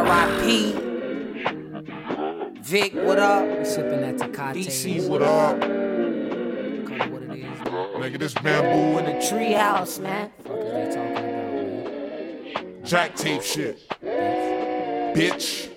R.I.P. Vic, what up? We sipping that Tecate. DC, what up? Call it what it is. Nigga, this bamboo in the Treehouse, man. Fuck is they talking about, man? jack tape shit. Bitch.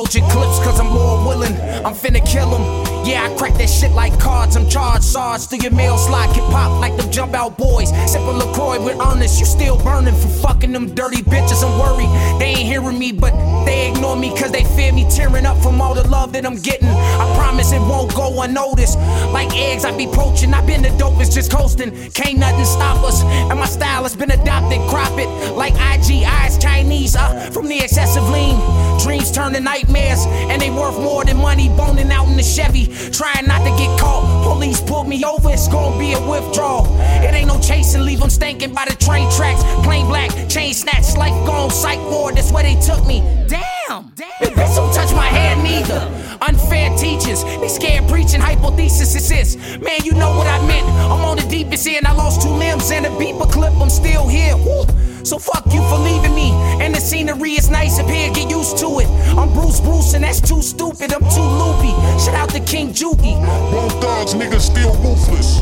Your clips cause I'm more willing. I'm finna kill him. Yeah, I crack that shit like cards. I'm charged. SARS through your mail slot. Can pop like them jump out boys. Sippin' LaCroix with earnest. You still burning for fucking them dirty bitches. I'm worried. They ain't hearing me, but they ignore me cause they fear me tearing up from all the love that I'm getting. I promise it won't go unnoticed. Like eggs, I be poaching. I been the dopest, just coasting. Can't nothing stop us. And my style has been adopted. Crop it like IG eyes Chinese. Uh, from the excessive lean. Dreams turn to nightmares, and they worth more than money. Boning out in the Chevy, trying not to get caught. Police pulled me over, it's gonna be a withdrawal. It ain't no chasing, leave them stinking by the train tracks. Plain black, chain snatch, life gone, psych ward, that's where they took me. Damn, damn. Bitch, don't touch my hair neither. Unfair teachers, they scared preaching hypothesis is Man, you know what I meant. I'm on the deepest end, I lost two limbs and a beeper clip, I'm still here. Woo. So fuck you for leaving me. And the scenery is nice up here, get used to it. I'm Bruce Bruce, and that's too stupid. I'm too loopy. Shout out to King Juki. Both dogs, niggas still ruthless.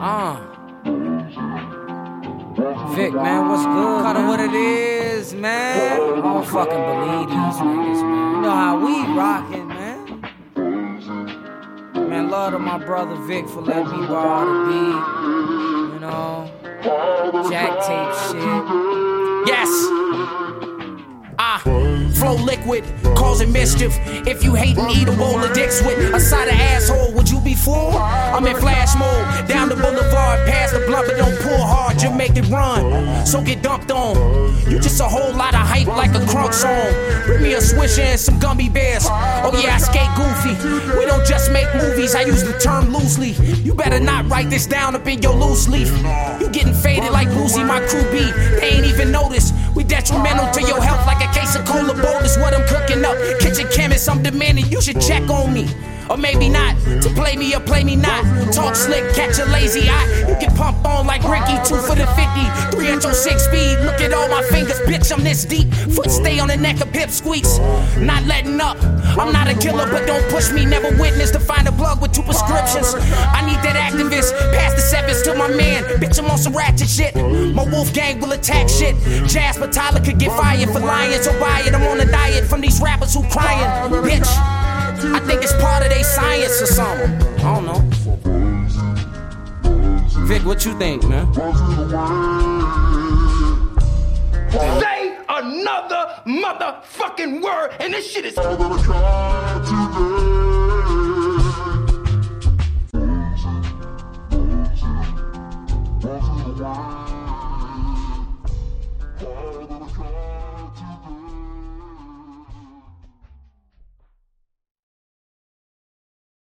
Uh. Vic, man, what's good? Kinda what it is, man. I don't fucking believe these niggas, man. You know how we rockin', man. Man, love to my brother Vic for letting me borrow the beat. You know, jack tape shit. Yes. Ah, flow liquid, causing mischief. If you hate and eat a bowl of dicks with a side of asshole, would you be fooled? I'm in flash mode, down the boulevard, past the blunt, but don't pull hard, you make it run. So get dumped on. You just a whole lot of hype like a crunk song. Bring me a swisher and some gummy bears. Oh yeah, I skate goofy. We don't just make movies, I use the term loosely. You better not write this down up in your loose leaf. I'm demanding you should check on me. Or maybe not, to play me or play me not. Talk slick, catch a lazy eye. You can pump on like Ricky, two for the 50, 306 speed. Look at all my fingers, bitch, I'm this deep. Foot stay on the neck of pip squeaks. Not letting up. I'm not a killer, but don't push me. Never witness to find a plug with two attack shit. Jasper Tyler could get fired for lying to riot. I'm on a diet from these rappers who crying, bitch. I think it's part of their science or something. I don't know. Vic, what you think, man? Say another motherfucking word, and this shit is. Wow.